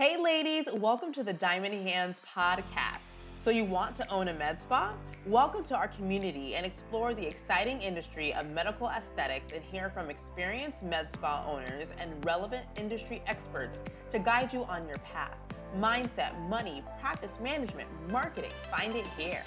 Hey, ladies, welcome to the Diamond Hands podcast. So, you want to own a med spa? Welcome to our community and explore the exciting industry of medical aesthetics and hear from experienced med spa owners and relevant industry experts to guide you on your path. Mindset, money, practice management, marketing. Find it here.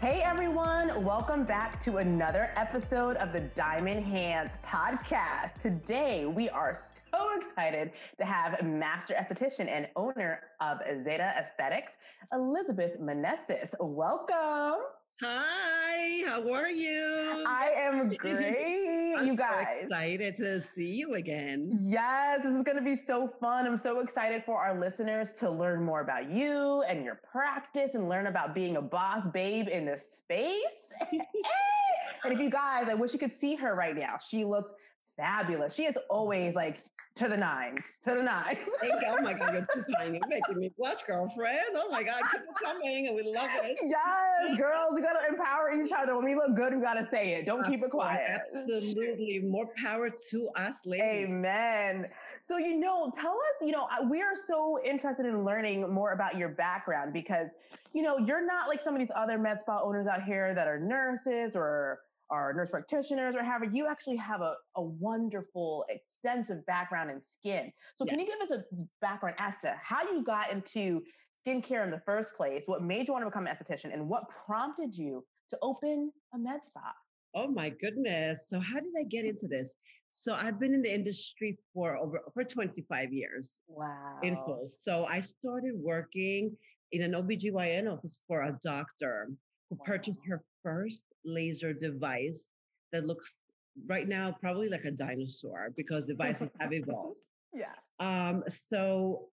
Hey everyone, welcome back to another episode of the Diamond Hands podcast. Today we are so excited to have master esthetician and owner of Zeta Aesthetics, Elizabeth Meneses. Welcome. Hi, how are you? I am great, you guys. So excited to see you again. Yes, this is going to be so fun. I'm so excited for our listeners to learn more about you and your practice and learn about being a boss babe in this space. and if you guys, I wish you could see her right now. She looks fabulous. She is always like to the nines, to the nines. Thank you. Oh my God, you're too tiny. You're making me blush, girlfriend. Oh my God, keep it coming. And we love it. Yes, girls, we gotta empower each other. When we look good, we gotta say it. Don't keep it quiet. Absolutely. More power to us, ladies. Amen. So, you know, tell us, you know, we are so interested in learning more about your background because, you know, you're not like some of these other med spa owners out here that are nurses or are nurse practitioners or however, you actually have a, a wonderful, extensive background in skin. So, yes. can you give us a background as to how you got into skincare in the first place? What made you want to become an esthetician, and what prompted you to open a med spa? Oh my goodness. So, how did I get into this? So, I've been in the industry for over for 25 years. Wow. In full. So, I started working in an OBGYN office for a doctor who wow. purchased her first laser device that looks right now probably like a dinosaur because devices have evolved. Yeah. Um, so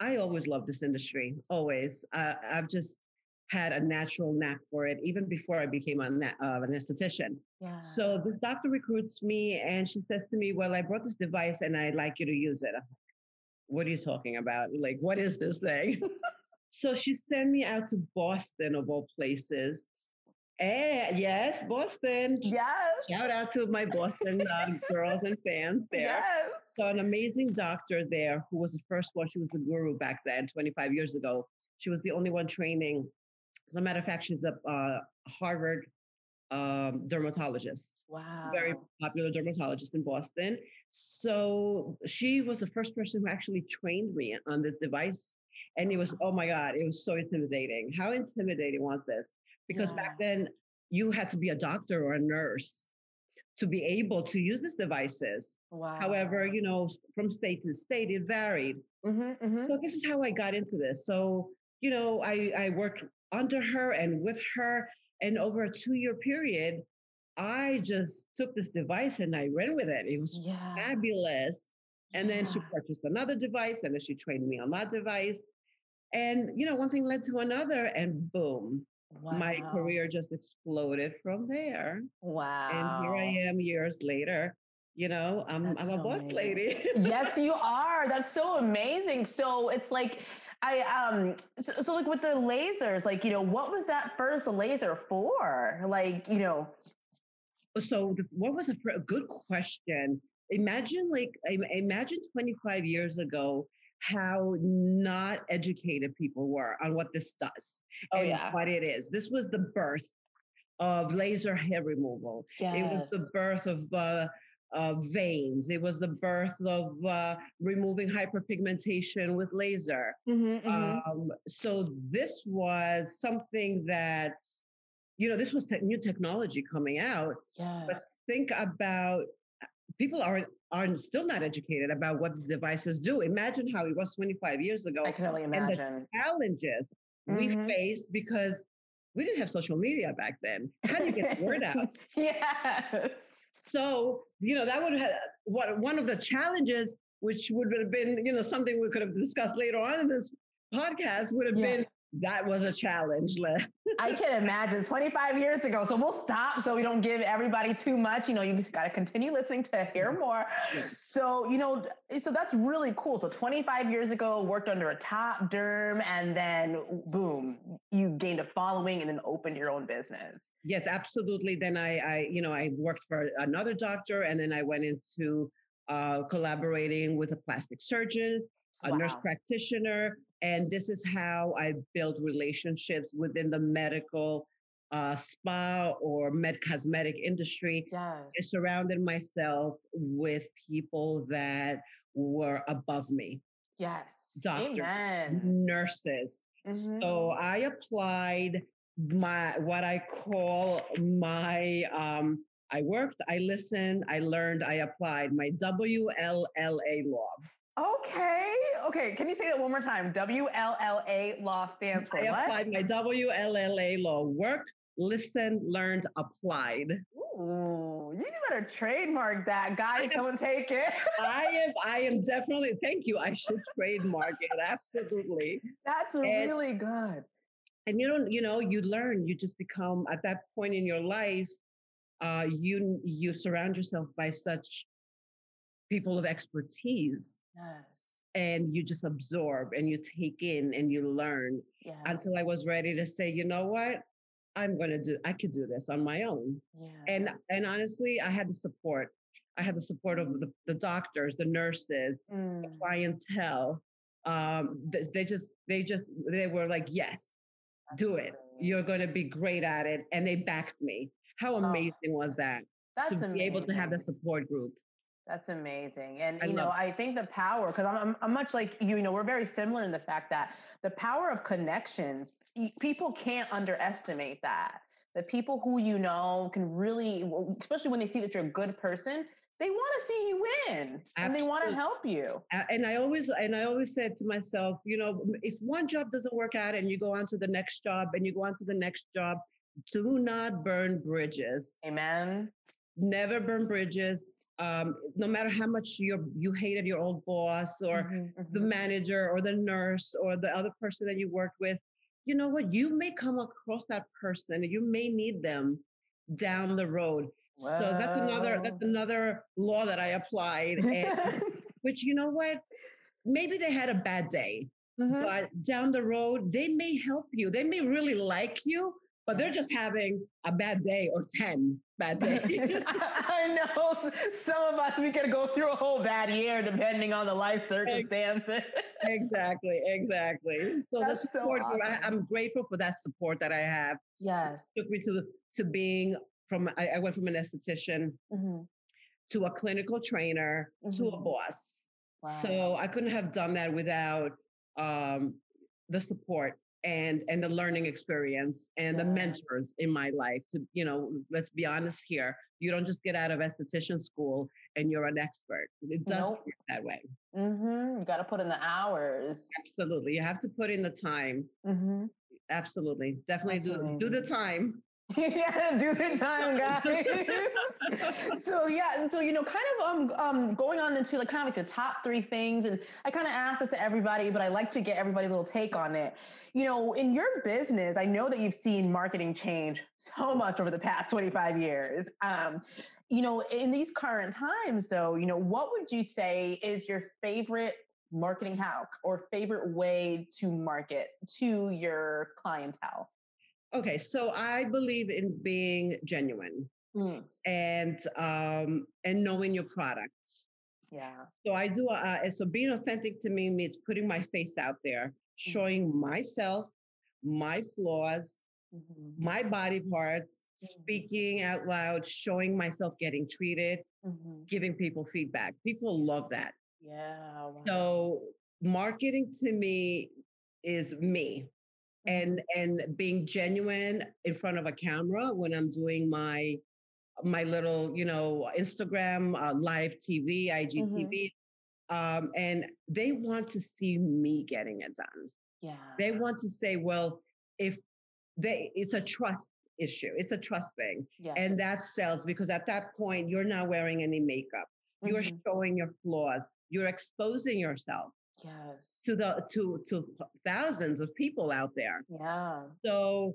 I always loved this industry, always. Uh, I've just had a natural knack for it even before I became a, uh, an esthetician. Yeah. So this doctor recruits me and she says to me, Well, I brought this device and I'd like you to use it. what are you talking about? Like, what is this thing? so she sent me out to Boston, of all places, and yes, Boston. Yes. Shout out to my Boston girls and fans there. Yes. So, an amazing doctor there who was the first one. She was the guru back then, 25 years ago. She was the only one training. As a matter of fact, she's a uh, Harvard um, dermatologist. Wow. Very popular dermatologist in Boston. So, she was the first person who actually trained me on this device. And it was, oh my God, it was so intimidating. How intimidating was this? Because yeah. back then you had to be a doctor or a nurse to be able to use these devices. Wow. However, you know, from state to state, it varied. Mm-hmm, mm-hmm. So this is how I got into this. So, you know, I, I worked under her and with her. And over a two year period, I just took this device and I ran with it. It was yeah. fabulous. And yeah. then she purchased another device and then she trained me on that device. And, you know, one thing led to another and boom, Wow. My career just exploded from there. Wow. And here I am years later. You know, I'm, I'm a boss amazing. lady. yes, you are. That's so amazing. So it's like, I um so, so, like with the lasers, like you know, what was that first laser for? Like you know. So the, what was a, a good question? Imagine like imagine 25 years ago how not educated people were on what this does oh, and yeah. what it is. This was the birth of laser hair removal. Yes. It was the birth of uh, uh, veins. It was the birth of uh, removing hyperpigmentation with laser. Mm-hmm, mm-hmm. Um, so this was something that, you know, this was te- new technology coming out. Yeah. But think about people are are still not educated about what these devices do. Imagine how it was 25 years ago. I can only imagine. And the challenges mm-hmm. we faced because we didn't have social media back then. How do you get the word out? yes. So, you know, that would have what one of the challenges, which would have been, you know, something we could have discussed later on in this podcast would have yeah. been that was a challenge. I can imagine 25 years ago. So we'll stop so we don't give everybody too much. You know, you just got to continue listening to hear more. Yes. So, you know, so that's really cool. So 25 years ago, worked under a top derm and then boom, you gained a following and then opened your own business. Yes, absolutely. Then I, I you know, I worked for another doctor and then I went into uh, collaborating with a plastic surgeon, a wow. nurse practitioner, and this is how I build relationships within the medical uh, spa or med cosmetic industry. Yes. I surrounded myself with people that were above me. Yes. Doctors, Amen. nurses. Mm-hmm. So I applied my what I call my um, I worked, I listened, I learned, I applied my WLLA law. Okay. Okay. Can you say that one more time? WLLA law stands for I what? applied my WLLA law. Work, listen, learned, applied. Ooh, you better trademark that, guys. Don't take it. I am. I am definitely. Thank you. I should trademark it. Absolutely. That's and, really good. And you don't. You know. You learn. You just become at that point in your life. Uh, you you surround yourself by such people of expertise Yes. And you just absorb and you take in and you learn yeah. until I was ready to say, you know what? I'm going to do, I could do this on my own. Yeah. And, and honestly, I had the support. I had the support of the, the doctors, the nurses, mm. the clientele. Um, they, they just, they just, they were like, yes, do it. You're going to be great at it. And they backed me. How oh. amazing oh, was that? That's to amazing. be able to have the support group. That's amazing. And, I you know, I think the power, because I'm, I'm, I'm, much like you, you know, we're very similar in the fact that the power of connections, people can't underestimate that. The people who you know can really, especially when they see that you're a good person, they want to see you win Absolutely. and they want to help you. And I always, and I always said to myself, you know, if one job doesn't work out and you go on to the next job and you go on to the next job, do not burn bridges. Amen. Never burn bridges um, no matter how much you you hated your old boss or mm-hmm, mm-hmm. the manager or the nurse or the other person that you worked with, you know what? You may come across that person. You may need them down the road. So that's another that's another law that I applied, and, which you know what? Maybe they had a bad day, mm-hmm. but down the road they may help you. They may really like you, but they're just having a bad day or 10 bad days. I know some of us, we could go through a whole bad year depending on the life circumstances. exactly, exactly. So That's the support, so awesome. I, am grateful for that support that I have. Yes. It took me to, to being from, I, I went from an esthetician mm-hmm. to a clinical trainer mm-hmm. to a mm-hmm. boss. Wow. So I couldn't have done that without um, the support and and the learning experience and the mentors in my life to you know let's be honest here you don't just get out of esthetician school and you're an expert it does nope. work that way mm-hmm. you got to put in the hours absolutely you have to put in the time mm-hmm. absolutely definitely do, do the time yeah, do the time, guys. so yeah, and so you know, kind of um um going on into like kind of like the top three things, and I kind of asked this to everybody, but I like to get everybody's little take on it. You know, in your business, I know that you've seen marketing change so much over the past 25 years. Um, you know, in these current times, though, you know, what would you say is your favorite marketing hack or favorite way to market to your clientele? Okay, so I believe in being genuine mm. and um, and knowing your products. Yeah. So I do. Uh, so being authentic to me means putting my face out there, mm. showing mm-hmm. myself, my flaws, mm-hmm. my body parts, mm-hmm. speaking out loud, showing myself getting treated, mm-hmm. giving people feedback. People love that. Yeah. Wow. So marketing to me is me and and being genuine in front of a camera when i'm doing my my little you know instagram uh, live tv igtv mm-hmm. um, and they want to see me getting it done yeah they want to say well if they it's a trust issue it's a trust thing yes. and that sells because at that point you're not wearing any makeup mm-hmm. you're showing your flaws you're exposing yourself Yes. to the to to thousands of people out there. Yeah. So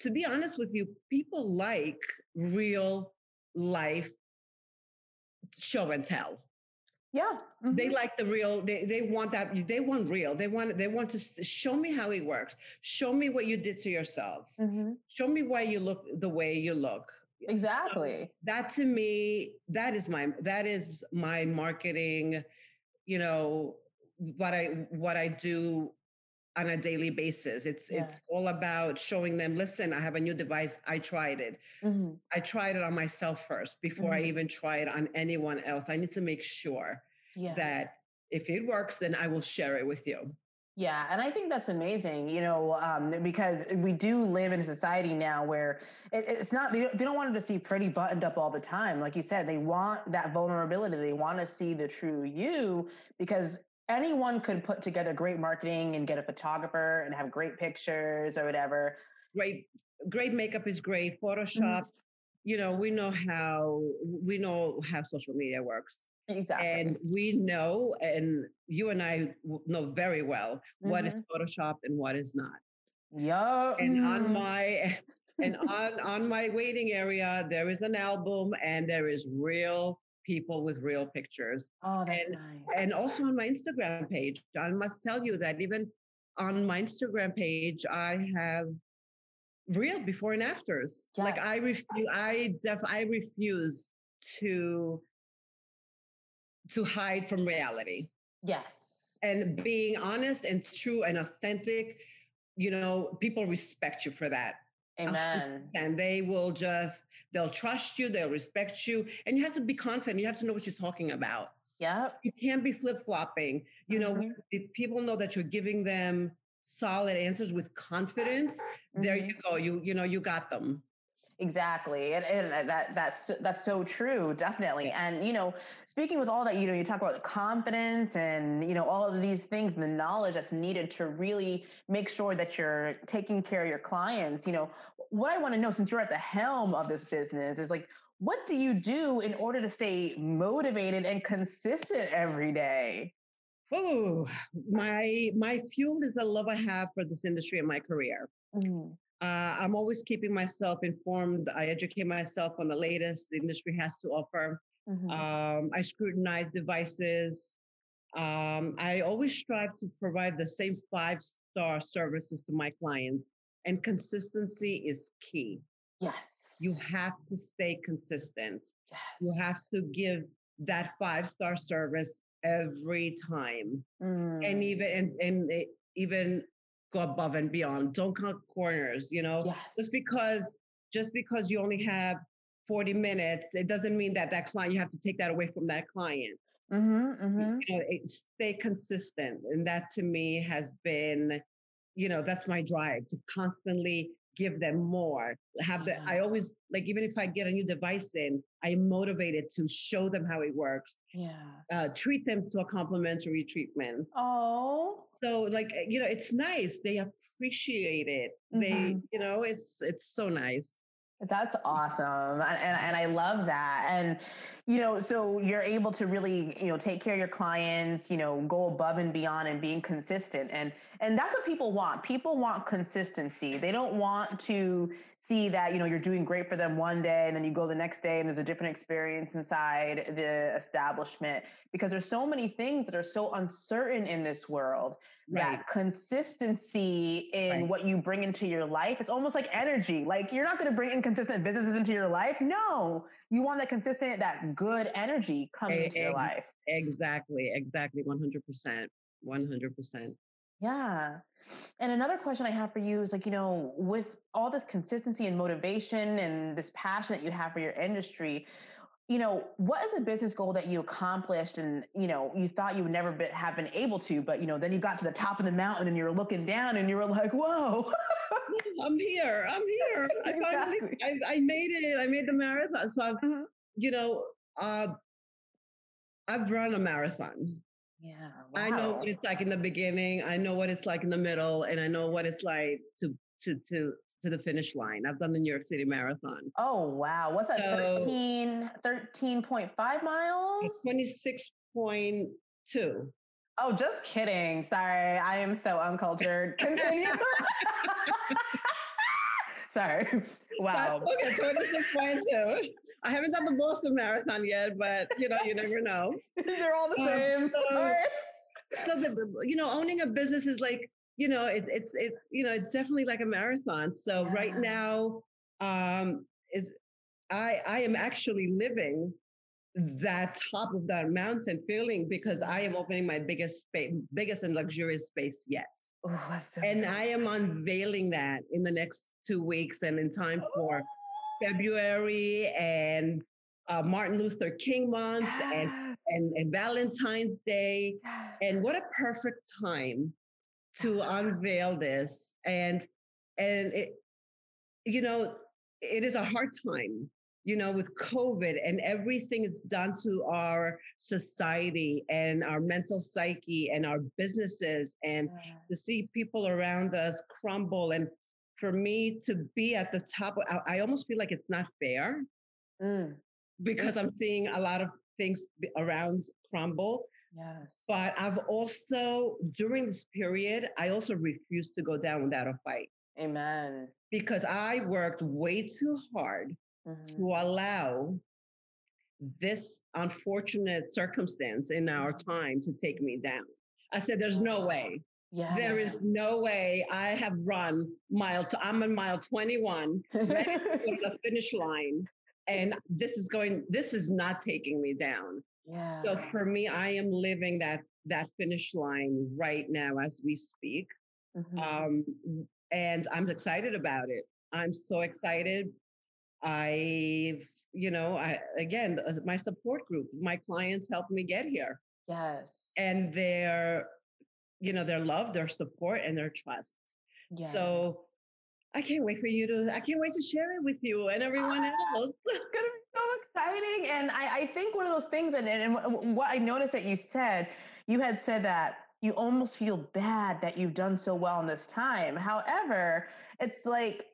to be honest with you, people like real life show and tell. Yeah. They mhm. like the real, they, they want that, they want real. They want they want to show me how it works. Show me what you did to yourself. Mhm. Show me why you look the way you look. So Exactly. that to me, that is my that is my marketing, you know, what I what I do on a daily basis. It's Yes. it's all about showing them, listen, I have a new device. I tried it. Mhm. I tried it on myself first before I Mhm. even try it on anyone else. I need to make sure Yeah. that if it works, then I will share it with you. Yeah, and I think that's amazing, you know, um, because we do live in a society now where it, it's not, they don't, they don't want to see pretty buttoned up all the time. Like you said, they want that vulnerability. They want to see the true you because anyone could put together great marketing and get a photographer and have great pictures or whatever. Great, great makeup is great. Mm-hmm. Photoshop, you know, we know how we know how social media works. Exactly. And we know, and you and I know very well what is Mhm. photoshopped and what is not. Yup. And on Mhm. my and on on my waiting area, there is an album, and there is real people with real pictures. oh, that's and- nice. And also on my Instagram page, I must tell you that even on my Instagram page, I have real before and afters. Like I refuse, I def, I refuse to to hide from reality yes. and being honest and true and authentic. You know, people respect you for that. Amen. And they will just, they'll trust you, they'll respect you. And you have to be confident. You have to know what you're talking about. Yeah. You can't be flip flopping. You know, Mhm. if people know that you're giving them solid answers with confidence. There Mhm. you go. You, you know, you got them. Exactly, and, and that that's that's so true, definitely. And you know, speaking with all that, you know, you talk about the confidence and you know all of these things, and the knowledge that's needed to really make sure that you're taking care of your clients. You know, what I want to know, since you're at the helm of this business, is like, what do you do in order to stay motivated and consistent every day? Oh, my my fuel is the love I have for this industry and my career. Mhm. Uh, I'm always keeping myself informed. I educate myself on the latest the industry has to offer. Mhm. Um, I scrutinize devices. Um, I always strive to provide the same five star services to my clients, and consistency is key. yes, You have to stay consistent. Yes. You have to give that five star service every time, Mm. and even and, and even go above and beyond. Don't cut corners. You know, yes. just because just because you only have 40 minutes, it doesn't mean that that client you have to take that away from that client. Mhm, mhm. You know, it, stay consistent, and that to me has been, you know, that's my drive to constantly give them more. Have the I always like even if I get a new device in, I'm motivated to show them how it works. Yeah. Uh, treat them to a complimentary treatment. Oh. So like you know, it's nice. They appreciate it. They, Mhm. you know, it's it's so nice. That's awesome. And, and, and I love that. And, you know, so you're able to really, you know, take care of your clients, you know, go above and beyond and being consistent. And, and that's what people want. People want consistency. They don't want to see that, you know, you're doing great for them one day and then you go the next day and there's a different experience inside the establishment because there's so many things that are so uncertain in this world that consistency in Right. what you bring into your life it's almost like energy like you're not going to bring inconsistent businesses into your life no you want that consistent that good energy coming into your life Exactly, exactly, 100%. 100%. yeah and another question i have for you is like you know with all this consistency and motivation and this passion that you have for your industry you know what is a business goal that you accomplished and you know you thought you would never be, have been able to but you know then you got to the top of the mountain and you were looking down and you were like whoa I'm here. I'm here. I finally, I, I made it. I made the marathon. So, I've, Mhm. you know, uh, I've run a marathon. yeah I know what it's like in the beginning. I know what it's like in the middle, and I know what it's like to to to to the finish line. I've done the New York City Marathon. Oh wow. What's that? So- 13, 13.5 miles? Twenty six point two. Oh, just kidding. Sorry. I am so uncultured. Continue. Sorry. Wow. That's okay. So this is fine too. I haven't done the Boston Marathon yet, but you know, you never know. They're all the um, same. So, so the you know, owning a business is like, you know, it's it's it's you know, it's definitely like a marathon. So yeah. right now, um, is I I am actually living that top of that mountain feeling because I am opening my biggest space, biggest and luxurious space yet. Oh, so and I am unveiling that in the next two weeks and in time for February and uh, Martin Luther King month and, and, and Valentine's Day. And what a perfect time to unveil this. And, and it, you know, it is a hard time you know, with COVID and everything it's done to our society and our mental psyche and our businesses, and yeah. to see people around us crumble. And for me to be at the top, I, I almost feel like it's not fair mm. because I'm seeing a lot of things around crumble. Yes. But I've also, during this period, I also refused to go down without a fight. Amen. Because I worked way too hard mm-hmm. to allow this unfortunate circumstance in our mm-hmm. time to take me down. I said, there's no way. Yeah. There is no way I have run mile, to, I'm on mile 21, the finish line. And this is going, this is not taking me down. Yeah. So for me, I am living that that finish line right now as we speak. Mm-hmm. Um, and I'm excited about it. I'm so excited I, you know, I again, my support group, my clients helped me get here. Yes. And their, you know, their love, their support, and their trust. Yes. So I can't wait for you to, I can't wait to share it with you and everyone ah, else. It's going to be so exciting. And I, I think one of those things, and, and what I noticed that you said, you had said that you almost feel bad that you've done so well in this time. However, it's like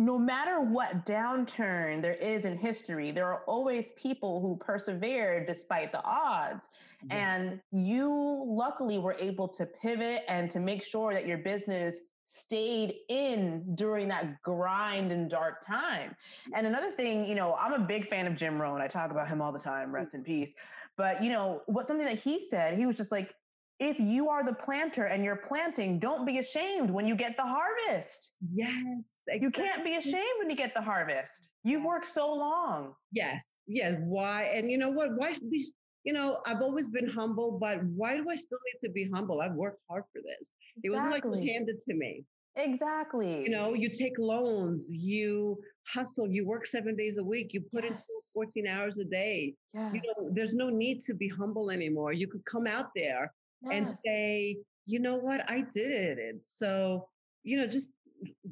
no matter what downturn there is in history, there are always people who persevere despite the odds. Yeah. And you luckily were able to pivot and to make sure that your business stayed in during that grind and dark time. And another thing, you know, I'm a big fan of Jim Rohn. I talk about him all the time, rest in peace. But, you know, what something that he said, he was just like, if you are the planter and you're planting, don't be ashamed when you get the harvest. Yes. Exactly. You can't be ashamed when you get the harvest. You've worked so long. Yes. Yes. Why? And you know what? Why be, you know, I've always been humble, but why do I still need to be humble? I've worked hard for this. Exactly. It wasn't like it was handed to me. Exactly. You know, you take loans, you hustle, you work seven days a week, you put yes. in 14 hours a day. Yes. You know, there's no need to be humble anymore. You could come out there yes. and say, you know what, I did it. And so, you know, just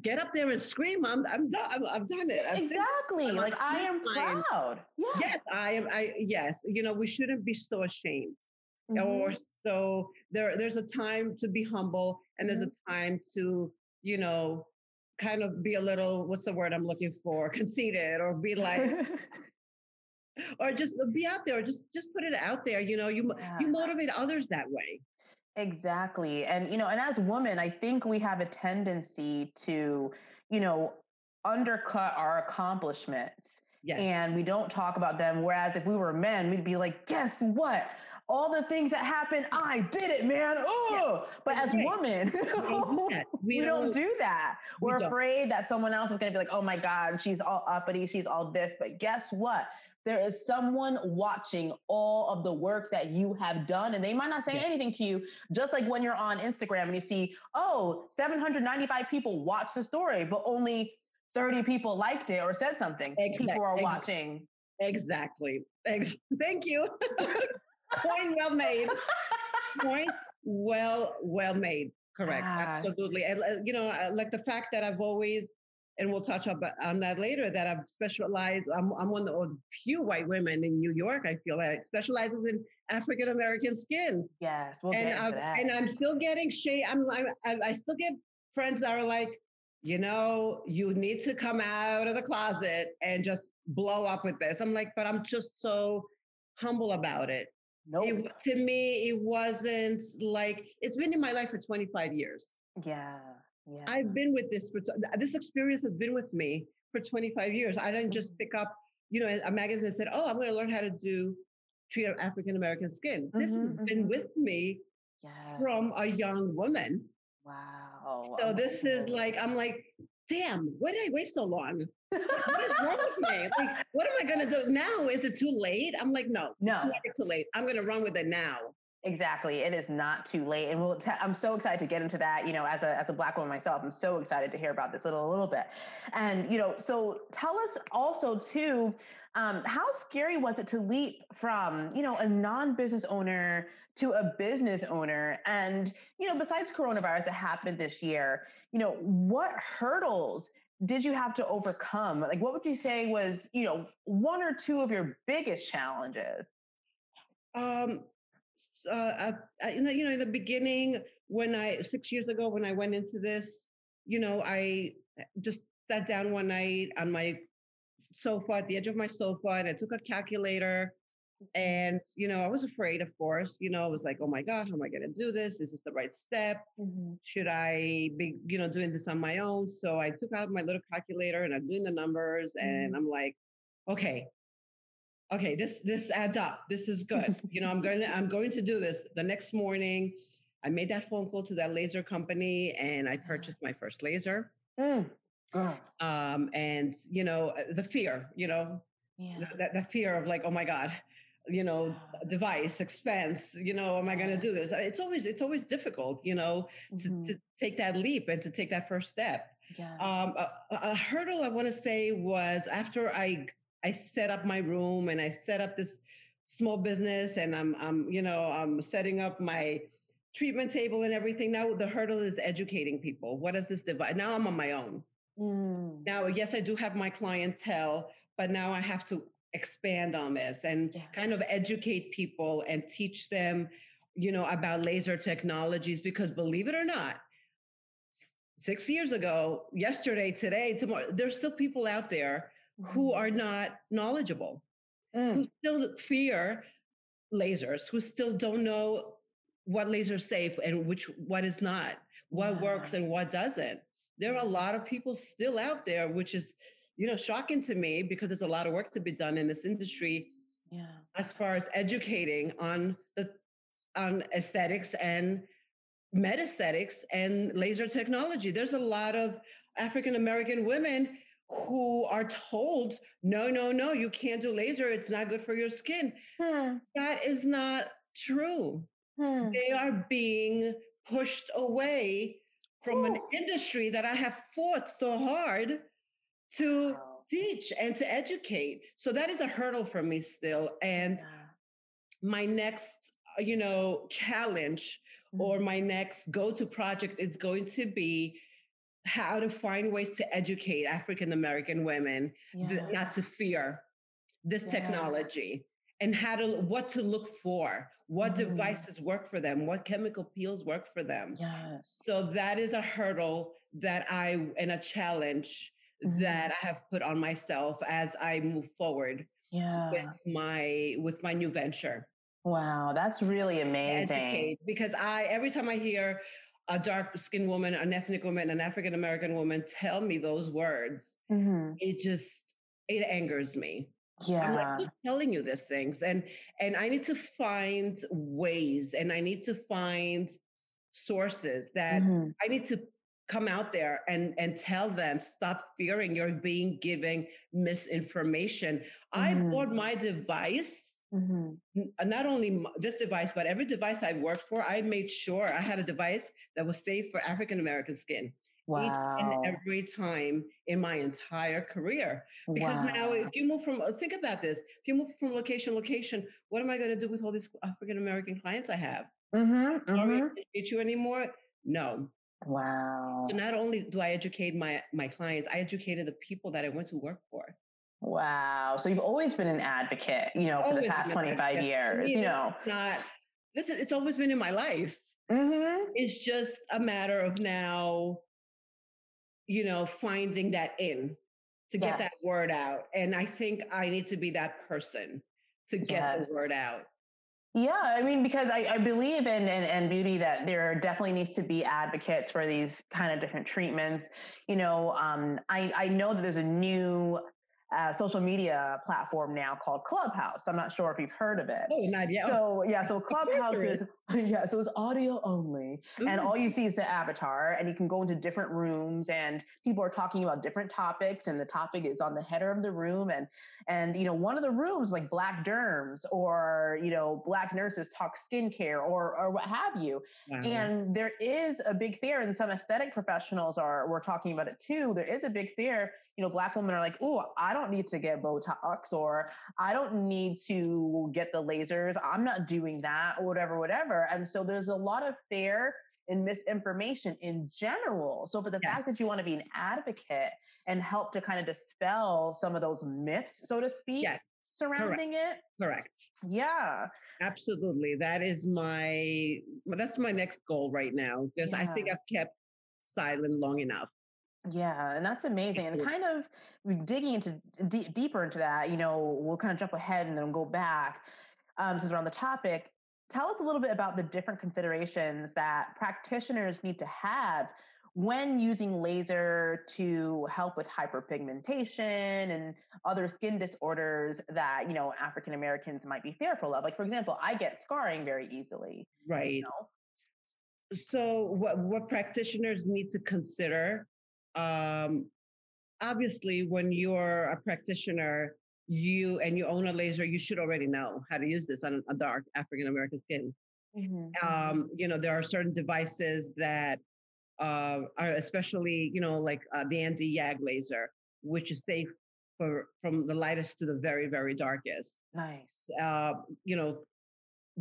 get up there and scream. I'm, I'm done. i have done it. I've exactly. Like I am proud. Yes. yes, I am. I, yes. You know, we shouldn't be so ashamed mm-hmm. or so there, there's a time to be humble and there's mm-hmm. a time to, you know, kind of be a little, what's the word I'm looking for? Conceited or be like, or just be out there or just just put it out there you know you yeah. you motivate others that way exactly and you know and as women i think we have a tendency to you know undercut our accomplishments yes. and we don't talk about them whereas if we were men we'd be like guess what all the things that happened, I did it, man. Oh, yeah. but as women, we, we don't, do that. We're we afraid that someone else is going to be like, oh my God, she's all uppity, she's all this. But guess what? There is someone watching all of the work that you have done and they might not say yeah. anything to you just like when you're on instagram and you see oh 795 people watched the story but only 30 people liked it or said something. Exactly. people are watching. exactly. Thank you. Point well made. Point well well made. Correct. Absolutely. And uh, you know uh, like the fact that i've always and we'll touch up uh, on that later, that I've specialized, I'm, I'm one of the few white women in New York, I feel that specializes in African American skin. Yes, we'll and, I'm, and I'm still getting shade. I'm, I'm, I still get friends that are like, you know, you need to come out of the closet and just blow up with this. I'm like, but I'm just so humble about it Nope. It, to me, it wasn't like it's been in my life for 25 years. yeah. Yeah. I've been with this for this experience has been with me for 25 years. I didn't just pick up, you know, a magazine and said, "Oh, I'm going to learn how to do treat African American skin." This has Mhm, been mhm. with me from a young woman. Wow. So this is like I'm like, damn, why did I wait so long? What is wrong with me? Like, what am I gonna do now? Is it too late? I'm like, no, no. it's too late. I'm gonna run with it now. Exactly. It is not too late. And we'll t- I'm so excited to get into that, you know, as a, as a black woman myself, I'm so excited to hear about this little, a little bit. And, you know, so tell us also too, um, how scary was it to leap from, you know, a non-business owner to a business owner? And, you know, besides coronavirus that happened this year, you know, what hurdles did you have to overcome? Like, what would you say was, you know, one or two of your biggest challenges? Um, uh, I, you know, you know, in the beginning, when I six years ago, when I went into this, you know, I eh, just sat down one night on my sofa at the edge of my sofa, and I took a calculator, mm-hmm. and you know, I was afraid, of course. You know, I was like, oh my god, how am I going to do this? Is this the right step? Mm-hmm. Should I be, you know, doing this on my own? So I took out my little calculator and I'm doing the numbers, and mm-hmm. I'm like, okay, okay, this this adds up. This is good. you know, I'm going to I'm going to do this. The next morning, I made that phone call to that laser company and I purchased my first laser. Mm. Um, and you know, uh, the fear, you know, Yeah. th- that the fear of like, oh my God, you know, device, expense, you know, am I going to do this? It's always it's always difficult, you know, to, Mhm. to take that leap and to take that first step. Yeah. Um, a- a hurdle I want to say was after I I set up my room and I set up this small business and I'm I'm you know I'm setting up my treatment table and everything. Now the hurdle is educating people. What is this device? Now I'm on my own. Mm. Now yes, I do have my clientele, but now I have to expand on this and Yeah. kind of educate people and teach them, you know, about laser technologies because believe it or not, six years ago, yesterday, today, tomorrow, there's still people out there who are not knowledgeable, Mm. who still fear lasers, who still don't know what lasers safe and which what is not, what works and what doesn't. There are a lot of people still out there, which is, you know, shocking to me because there's a lot of work to be done in this industry Yeah. as far as educating on the on aesthetics and med aesthetics and laser technology. There's a lot of African American women who are told, no, no, no, you can't do laser. It's not good for your skin. Hmm. That is not true. Hmm. They are being pushed away from an industry that I have fought so hard to Wow. teach and to educate. So that is a hurdle for me still. And Yeah. my next, uh, you know, challenge or Mhm. my next go-to project is going to be how to find ways to educate African American women th- not to fear this Yes. technology and how to what to look for, what Mhm. devices work for them, what chemical peels work for them. Yes. So that is a hurdle that I and a challenge Mhm. that I have put on myself as I move forward Yeah. with my with my new venture. Wow. That's really amazing. because I every time I hear a dark skinned woman, an ethnic woman, an African American woman tell me those words, Mhm. it just it angers me. Yeah. I'm like, who's telling you these things? And and I need to find ways and I need to find sources that Mhm. I need to come out there and and tell them stop fearing you're being given misinformation. I bought my device Mhm. uh, not only this device, but every device I worked for, I made sure I had a device that was safe for African American skin each Wow. and every time in my entire career. Because now, if you move from, uh, think about this, if you move from location to location, what am I going to do with all these African American clients I have? Mm-hmm. Sorry, I Mhm. can't treat you anymore? No. Wow. So not only do I educate my my clients, I educated the people that I went to work for. Wow. So you've always been an advocate, you know, for the past 25 advocate. Years, you know. It's not. This is. It's always been in my life. Mhm. it's just a matter of now you know finding that in to get that word out and i think i need to be that person to get Yes. the word out Yeah, I mean, because I, I believe in, in in beauty that there definitely needs to be advocates for these kind of different treatments. You know, um, I I know that there's a new uh, social media platform now called Clubhouse. I'm not sure if you've heard of it. Oh, not yet. So yeah, so Clubhouse is yeah, so it's audio only, Ooh. and all you see is the avatar, and you can go into different rooms, and people are talking about different topics, and the topic is on the header of the room, and and you know one of the rooms like black derms or you know black nurses talk skincare or or what have you, Wow. and there is a big fear, and some aesthetic professionals are we're talking about it too. There is a big fear. You know, black women are like, "Oh, I don't need to get Botox, or I don't need to get the lasers. I'm not doing that, or whatever, whatever." And so there's a lot of fear and misinformation in general. So for the Yeah. fact that you want to be an advocate and help to kind of dispel some of those myths, so to speak, Yes, surrounding it, correct. yeah, Absolutely. That is my that's my next goal right now because I think I've kept silent long enough. Yeah, and that's amazing. And kind of digging into d- deeper into that, you know, we'll kind of jump ahead and then go back um, since we're on the topic. Tell us a little bit about the different considerations that practitioners need to have when using laser to help with hyperpigmentation and other skin disorders that you know African Americans might be fearful of. Like, for example, I get scarring very easily. Right. You know? So what what practitioners need to consider um obviously when you're a practitioner you and you own a laser you should already know how to use this on a dark African American skin. um, you know, there are certain devices that uh, are especially, you know, like uh, the Nd:YAG laser, which is safe for from the lightest to the very, very darkest. nice. Uh, you know,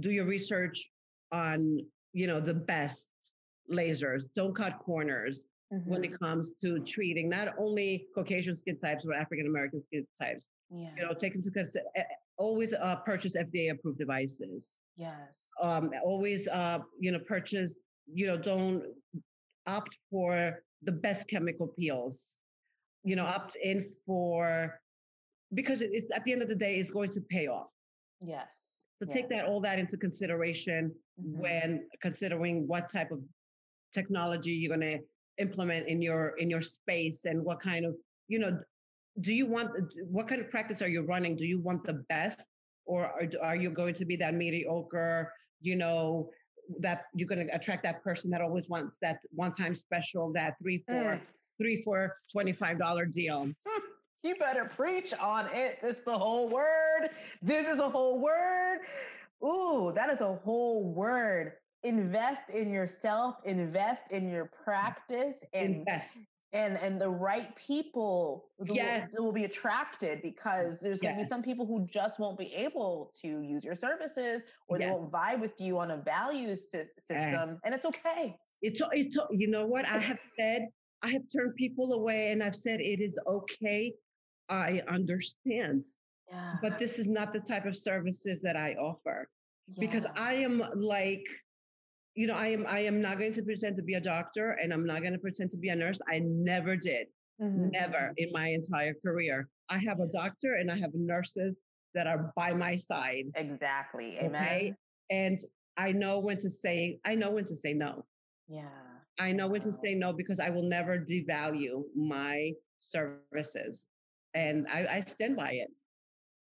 do your research on, you know, the best lasers. Don't cut corners when Mhm. it comes to treating not only Caucasian skin types but African American skin types. yeah. You know, take into consideration always uh, purchase FDA-approved devices yes. um, always uh, you know purchase you know don't opt for the best chemical peels you know opt in for because it, it's at the end of the day it's going to pay off Yes. so take that all that into consideration Mhm. when considering what type of technology you're going to implement in your in your space and what kind of you know do you want what kind of practice are you running do you want the best or are, are you going to be that mediocre you know that you're going to attract that person that always wants that one time special that three for Mm. three for 25 dollar deal You better preach on it. It's the whole word. This is a whole word. Ooh, that is a whole word. Invest in yourself, invest in your practice, and invest and and the right people will- Yes. will, be attracted because there's going to be some people who just won't be able to use your services or they won't vibe with you on a values sy- system Yes. and it's okay It's it's you know what I have said. I have turned people away, and I've said it is okay. I understand, yeah but this is not the type of services that I offer because. I am like, you know, I am I am not going to pretend to be a doctor, and I'm not going to pretend to be a nurse. I never did, Mhm. never in my entire career. I have a doctor and I have nurses that are by my side. exactly amen Okay, and I know when to say I know when to say no. yeah I know when to say no because I will never devalue my services. And I, I stand by it.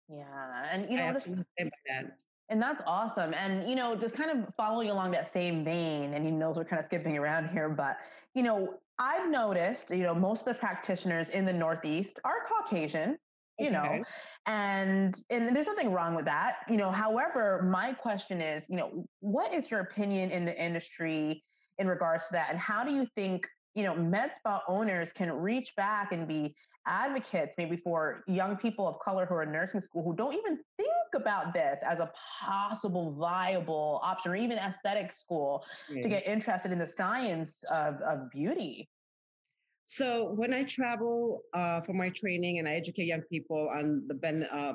yeah and you know just absolutely stand by that. And that's awesome. And, you know, just kind of following along that same vein, and you know, we're kind of skipping around here, but, you know, I've noticed, you know, most of the practitioners in the Northeast are Caucasian, you know, Okay. and and there's nothing wrong with that you know however my question is you know what is your opinion in the industry in regards to that and how do you think you know med spa owners can reach back and be advocates maybe for young people of color who are in nursing school who don't even think about this as a possible viable option or even aesthetic school to get interested in the science of, of beauty So when I travel uh, for my training and I educate young people on the ben, uh,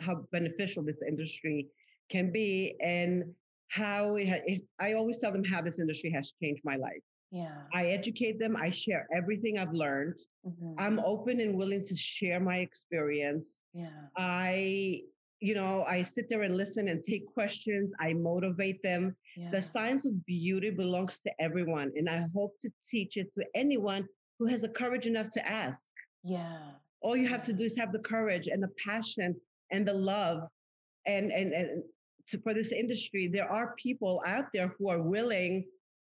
how beneficial this industry can be and how it, ha- it, I always tell them how this industry has changed my life. Yeah I educate them. I share everything I've learned. Mhm. I'm open and willing to share my experience. yeah I you know, I sit there and listen and take questions. I motivate them. Yeah. The science of beauty belongs to everyone. And I hope to teach it to anyone who has the courage enough to ask. Yeah. All you have to do is have the courage and the passion and the love and and, and to, for this industry. There are people out there who are willing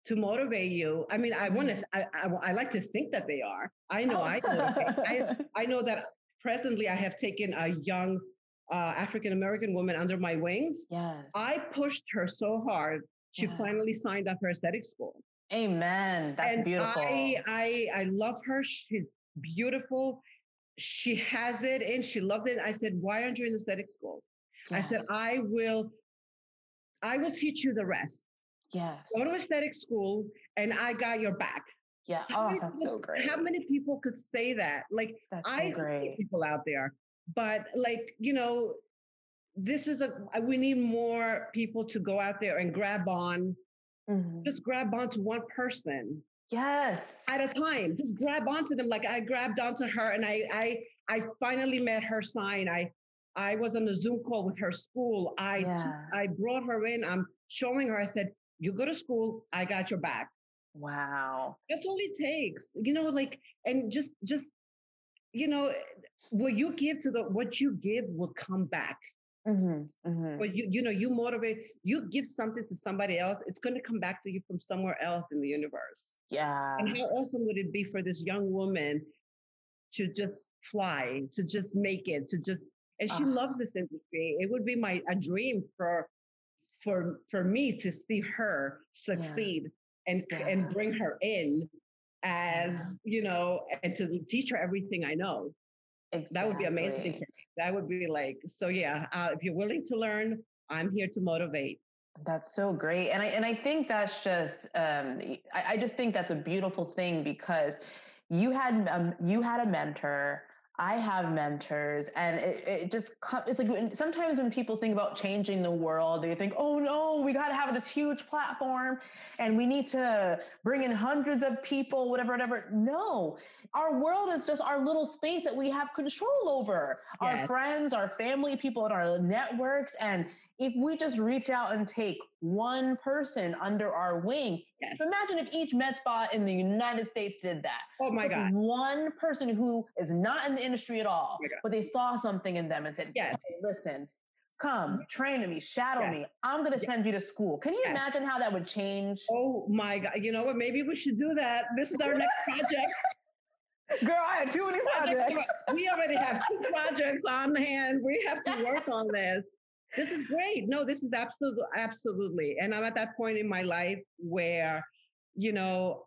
to motivate you. I mean, I want to. Mm-hmm. I, I, I like to think that they are. I know. Oh. I know. I I know that presently I have taken a young uh, African American woman under my wings. Yes. I pushed her so hard. She yes. finally signed up for aesthetic school. Amen. That's and beautiful. I, I I love her. She's beautiful. She has it and she loves it. I said, why aren't you in aesthetic school? Yes. I said, I will, I will teach you the rest. Yes. Go to aesthetic school and I got your back. Yeah. So oh, that's so great. How many people could say that? Like that's so I great. people out there, but like, you know, this is a, we need more people to go out there and grab on, mm-hmm. just grab onto one person. Yes. At a time, just grab onto them. Like I grabbed onto her and I, I, I finally met her sign. I, I was on a Zoom call with her school. I, yeah. I brought her in. I'm showing her. I said, "You go to school. I got your back." Wow. That's all it takes. You know, like, and just, just, you know, what you give to the, what you give will come back. Mm-hmm, mm-hmm. But you, you know, you motivate, you give something to somebody else, it's going to come back to you from somewhere else in the universe. Yeah. And how awesome would it be for this young woman to just fly, to just make it, to just, and she uh, loves this industry. It would be my a dream for, for, for me to see her succeed yeah. and yeah. and bring her in as yeah. you know, and to teach her everything I know. Exactly. That would be amazing. That would be like, so yeah, uh, if you're willing to learn, I'm here to motivate. That's so great. And I, and I think that's just, um, I, I just think that's a beautiful thing because you had, um, you had a mentor I have mentors, and it, it just it's like sometimes when people think about changing the world, they think, "Oh no, we got to have this huge platform, and we need to bring in hundreds of people, whatever, whatever." No, our world is just our little space that we have control over. Yes. Our friends, our family, people in our networks, and if we just reach out and take one person under our wing, yes. so imagine if each med spa in the United States did that. Oh my God. One person who is not in the industry at all, oh but they saw something in them and said, yes. Hey, listen, come train me, shadow me. I'm going to send you to school. Can you imagine how that would change? Oh my God. You know what? Maybe we should do that. This is our next project. Girl, I have too many projects. we already have two projects on hand. We have to work on this this is great. No, this is absolutely, absolutely. And I'm at that point in my life where, you know,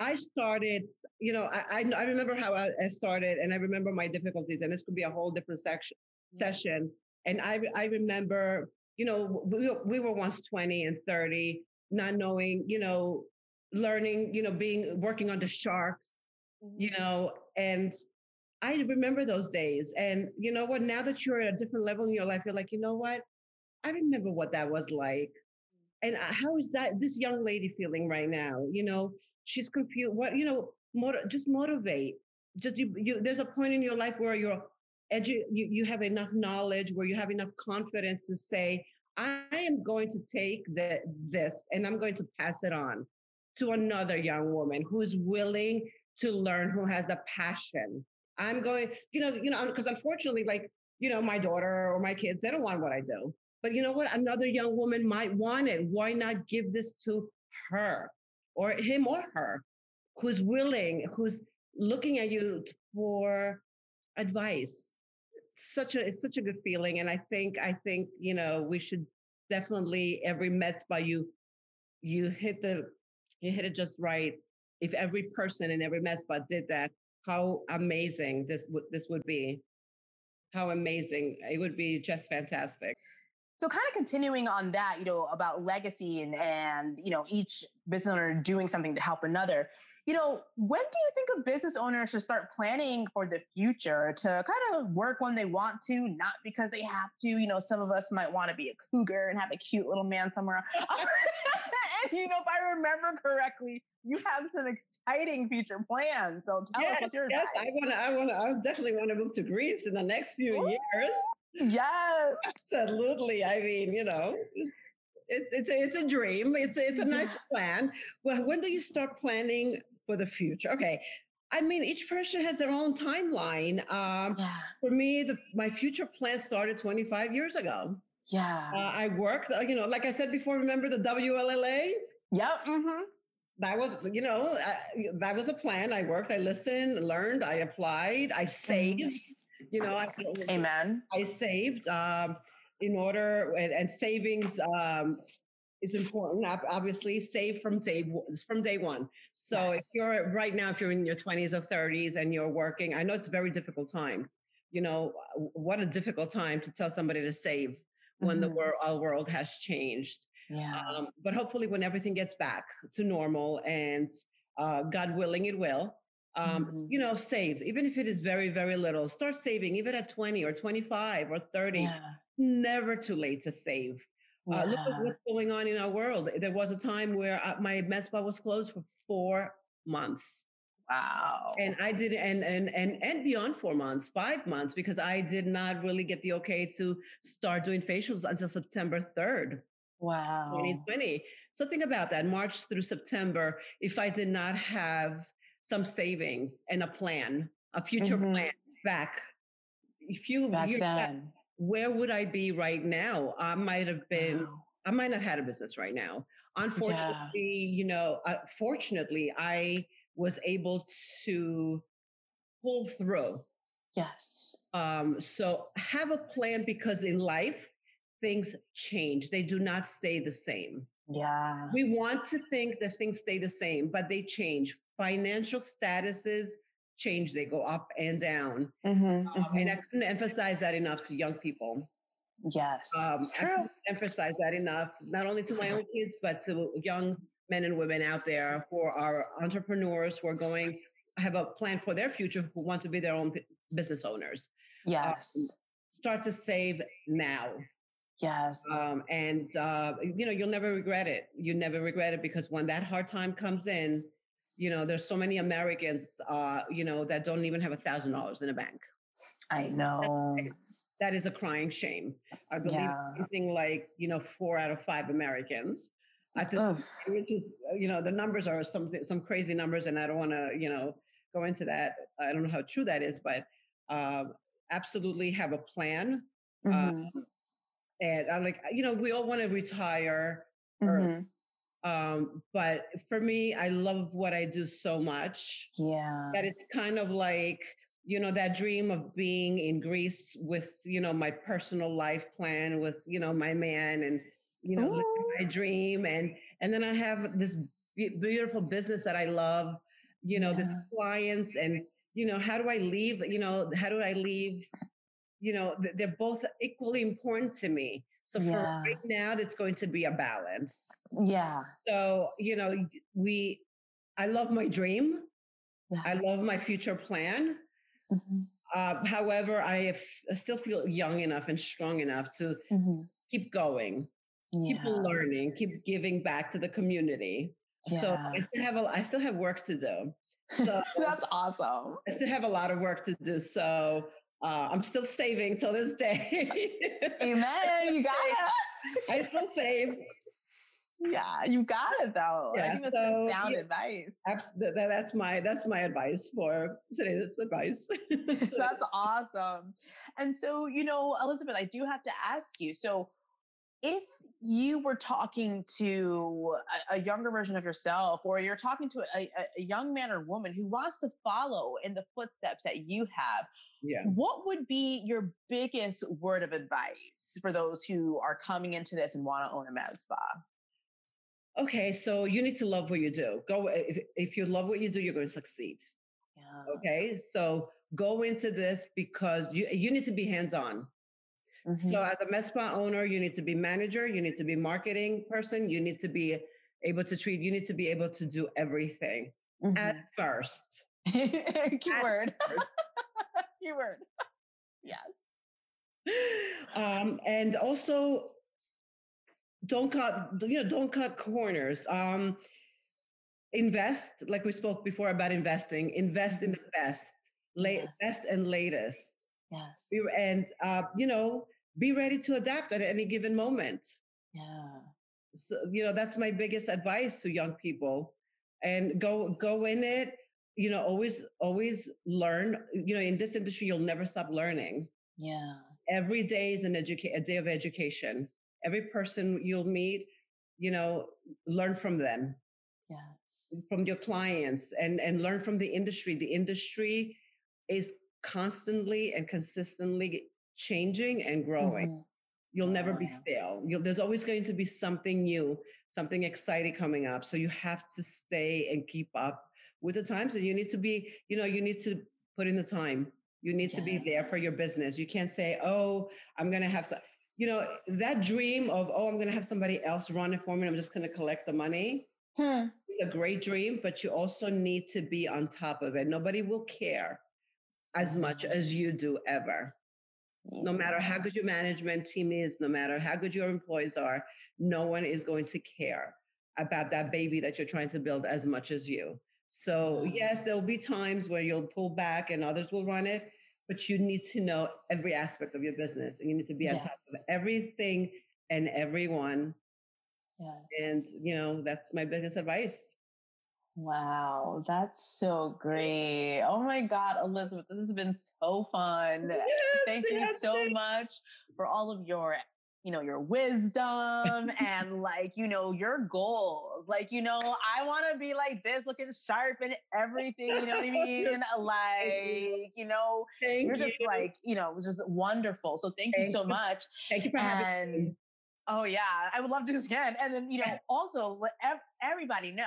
I started, you know, I, I, I remember how I, I started and I remember my difficulties and this could be a whole different section, session. And I, I remember, you know, we, we were once 20 and 30, not knowing, you know, learning, you know, being, working on the sharks, you mm-hmm. know, and I remember those days. And you know what? Now that you're at a different level in your life, you're like, you know what? I remember what that was like. And uh, how is that this young lady feeling right now? You know, she's confused. What, you know, just motivate. Just you, you, there's a point in your life where you're edu- you, you have enough knowledge, where you have enough confidence to say, I am going to take the, this and I'm going to pass it on to another young woman who's willing to learn, who has the passion I'm going, you know, you know, because unfortunately, like, you know, my daughter or my kids, they don't want what I do. But you know what? Another young woman might want it. Why not give this to her or him or her who's willing, who's looking at you for advice? Such a it's such a good feeling. And I think I think, you know, we should definitely every med spa you you hit the you hit it just right. If every person in every spa did that, how amazing this would this would be. How amazing. It would be just fantastic. So kind of continuing on that, you know, about legacy and and you know, each business owner doing something to help another. You know, when do you think a business owner should start planning for the future to kind of work when they want to, not because they have to? You know, some of us might want to be a cougar and have a cute little man somewhere. you know, if I remember correctly, you have some exciting future plans. So tell yes, us what's your yes, advice. I want to. I want to. I definitely want to move to Greece in the next few Ooh. years. Yes. Absolutely. I mean, you know, it's it's it's a, it's a dream. It's a, it's a nice plan. Well, when do you start planning for the future? Okay. I mean, each person has their own timeline. Um, Yeah. for me, the, my future plan started 25 years ago. Yeah. Uh, I worked, uh, you know, like I said before, remember the WLLA? yep. hmm That was, you know, uh, that was a plan. I worked, I listened, learned, I applied, I saved, you know, I, Amen. I saved um, in order, and, and savings um, is important. Obviously, save from day from day one. So if you're right now, if you're in your 20s or 30s and you're working, I know it's a very difficult time. You know, what a difficult time to tell somebody to save when the world, our world has changed. Yeah. Um, but hopefully, when everything gets back to normal and uh, God willing, it will. Um, Mhm. You know, save even if it is very, very little. Start saving even at 20 or 25 or 30. yeah. Never too late to save. Uh, look at what's going on in our world. There was a time where uh, my med spa was closed for four months, Wow. and I did, and and and and beyond four months, five months, because I did not really get the okay to start doing facials until September third. wow. 2020. So think about that March through September. If I did not have some savings and a plan, a future Mhm. plan back, if you, Back you then. where would I be right now? I might have been, Wow. I might not had a business right now. Unfortunately, you know, uh, fortunately, I was able to pull through. Yes. Um, so have a plan because in life, things change. They do not stay the same. Yeah. We want to think that things stay the same, but they change. Financial statuses change, they go up and down. Mhm, Um, and I mhm. couldn't emphasize that enough to young people. Yes. Um, I True. emphasize that enough, not only to my own kids, but to young men and women out there who are entrepreneurs who are going, have a plan for their future, who want to be their own business owners. Yes. Start to save now. Yes. um, and uh, you know you'll never regret it you never regret it because when that hard time comes in you know there's so many americans uh, you know that don't even have a thousand dollars in a bank I know. that is a crying shame i believe Yeah. something like you know four out of five americans i think Ugh. which is uh, you know the numbers are something some crazy numbers and i don't want to you know go into that i don't know how true that is but um, absolutely have a plan Mhm, um, and I'm like you know we all want to retire mhm. um, but for me i love what i do so much Yeah. that it's kind of like you know that dream of being in greece with you know my personal life plan with you know my man and you know Ooh. my dream and and then i have this beautiful business that i love you know this clients and you know how do i leave you know how do i leave you know they're both equally important to me so for Yeah. right now that's going to be a balance Yeah. so you know we i love my dream Yeah. i love my future plan Mhm, uh, however I, f- I still feel young enough and strong enough to mhm. keep going keep Yeah. learning keep giving back to the community Yeah. so i still have a, i still have work to do so That's awesome. i still have a lot of work to do so uh, i'm still saving till this day Amen. You got it. i still save Yeah, you got it though. I Yeah, so, sound yeah. advice. Abs- that- that- that's my that's my advice for today's advice That's awesome. And so, you know, Elizabeth, I do have to ask you. So, if you were talking to a, a younger version of yourself, or you're talking to a, a, young man or woman who wants to follow in the footsteps that you have, yeah what would be your biggest word of advice for those who are coming into this and want to own a med spa? okay so you need to love what you do go if, if you love what you do you're going to succeed Yeah. okay so go into this because you you need to be hands-on Mhm. so as a med spa owner you need to be manager you need to be marketing person you need to be able to treat you need to be able to do everything at first. Keyword. first. Keyword. Yes. um, and also don't cut you know don't cut corners um, invest like we spoke before about investing invest in the best late Yes. best and latest Yes. And, uh, you know, be ready to adapt at any given moment. Yeah. So, you know, that's my biggest advice to young people and go, go in it, you know, always, always learn, you know, in this industry, you'll never stop learning. Yeah. Every day is an educate, a day of education. Every person you'll meet, you know, learn from them. Yes. From your clients and, and learn from the industry. The industry is constantly and consistently changing and growing. Mm-hmm. You'll never be stale. You'll, there's always going to be something new, something exciting coming up. So you have to stay and keep up with the times. And you need to be, you know, you need to put in the time. You need yeah. to be there for your business. You can't say, "Oh, I'm going to have some." You know that dream of, "Oh, I'm going to have somebody else run it for me. I'm just going to collect the money." Hmm. It's a great dream, but you also need to be on top of it. Nobody will care as much as you do ever. No matter how good your management team is, no matter how good your employees are, no one is going to care about that baby that you're trying to build as much as you. So, mm-hmm. yes, there'll be times where you'll pull back and others will run it, but you need to know every aspect of your business and you need to be on yes. top of everything and everyone. Yeah. And, you know, that's my biggest advice. Wow, that's so great. Oh my God, Elizabeth, this has been so fun. Yes, Thank yes, you so much for all of your, you know, your wisdom and like, you know, your goals. Like, you know, I want to be like this, looking sharp and everything, you know what I mean? like, you know, thank you're just like, you know, just wonderful. So thank, thank you so you. much. Thank you for and, having me. Oh yeah, I would love to do this again. And then, you know, also let everybody know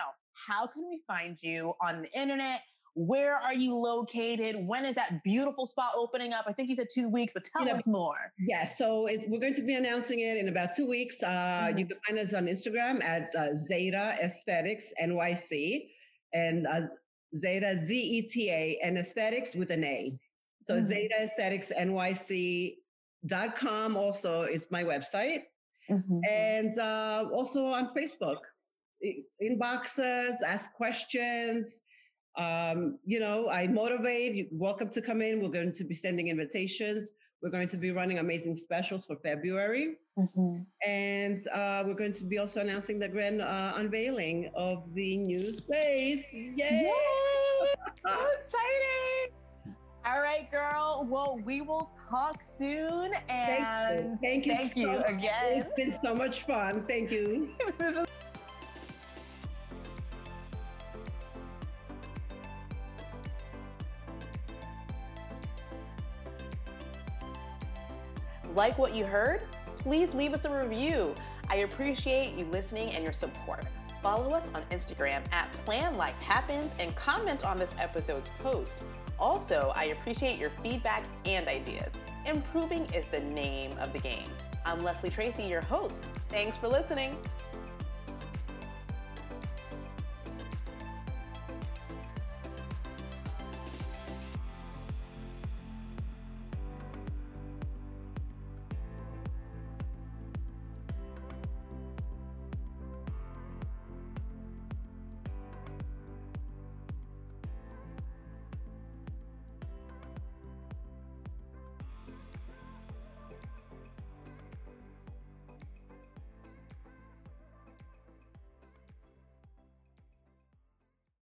how can we find you on the internet? Where are you located? When is that beautiful spot opening up? I think you said two weeks, but tell us more. Yeah, so it, we're going to be announcing it in about two weeks. Uh, mm-hmm. You can find us on Instagram at uh, Zeta Aesthetics NYC and uh, Zeta Z E T A and Aesthetics with an A. So mm-hmm. Zeta Aesthetics NYC.com also is my website. Mm-hmm. And uh, also on Facebook inboxes, ask questions. Um, you know, I motivate. You're welcome to come in. We're going to be sending invitations. We're going to be running amazing specials for February. Mm-hmm. And uh, we're going to be also announcing the grand uh, unveiling of the new space. Yay! Yay! so exciting! All right, girl. Well, we will talk soon. And thank you, thank you, thank so you again. It's been so much fun. Thank you. Like what you heard? Please leave us a review. I appreciate you listening and your support. Follow us on Instagram at Plan Life Happens and comment on this episode's post. Also, I appreciate your feedback and ideas. Improving is the name of the game. I'm Leslie Tracy, your host. Thanks for listening.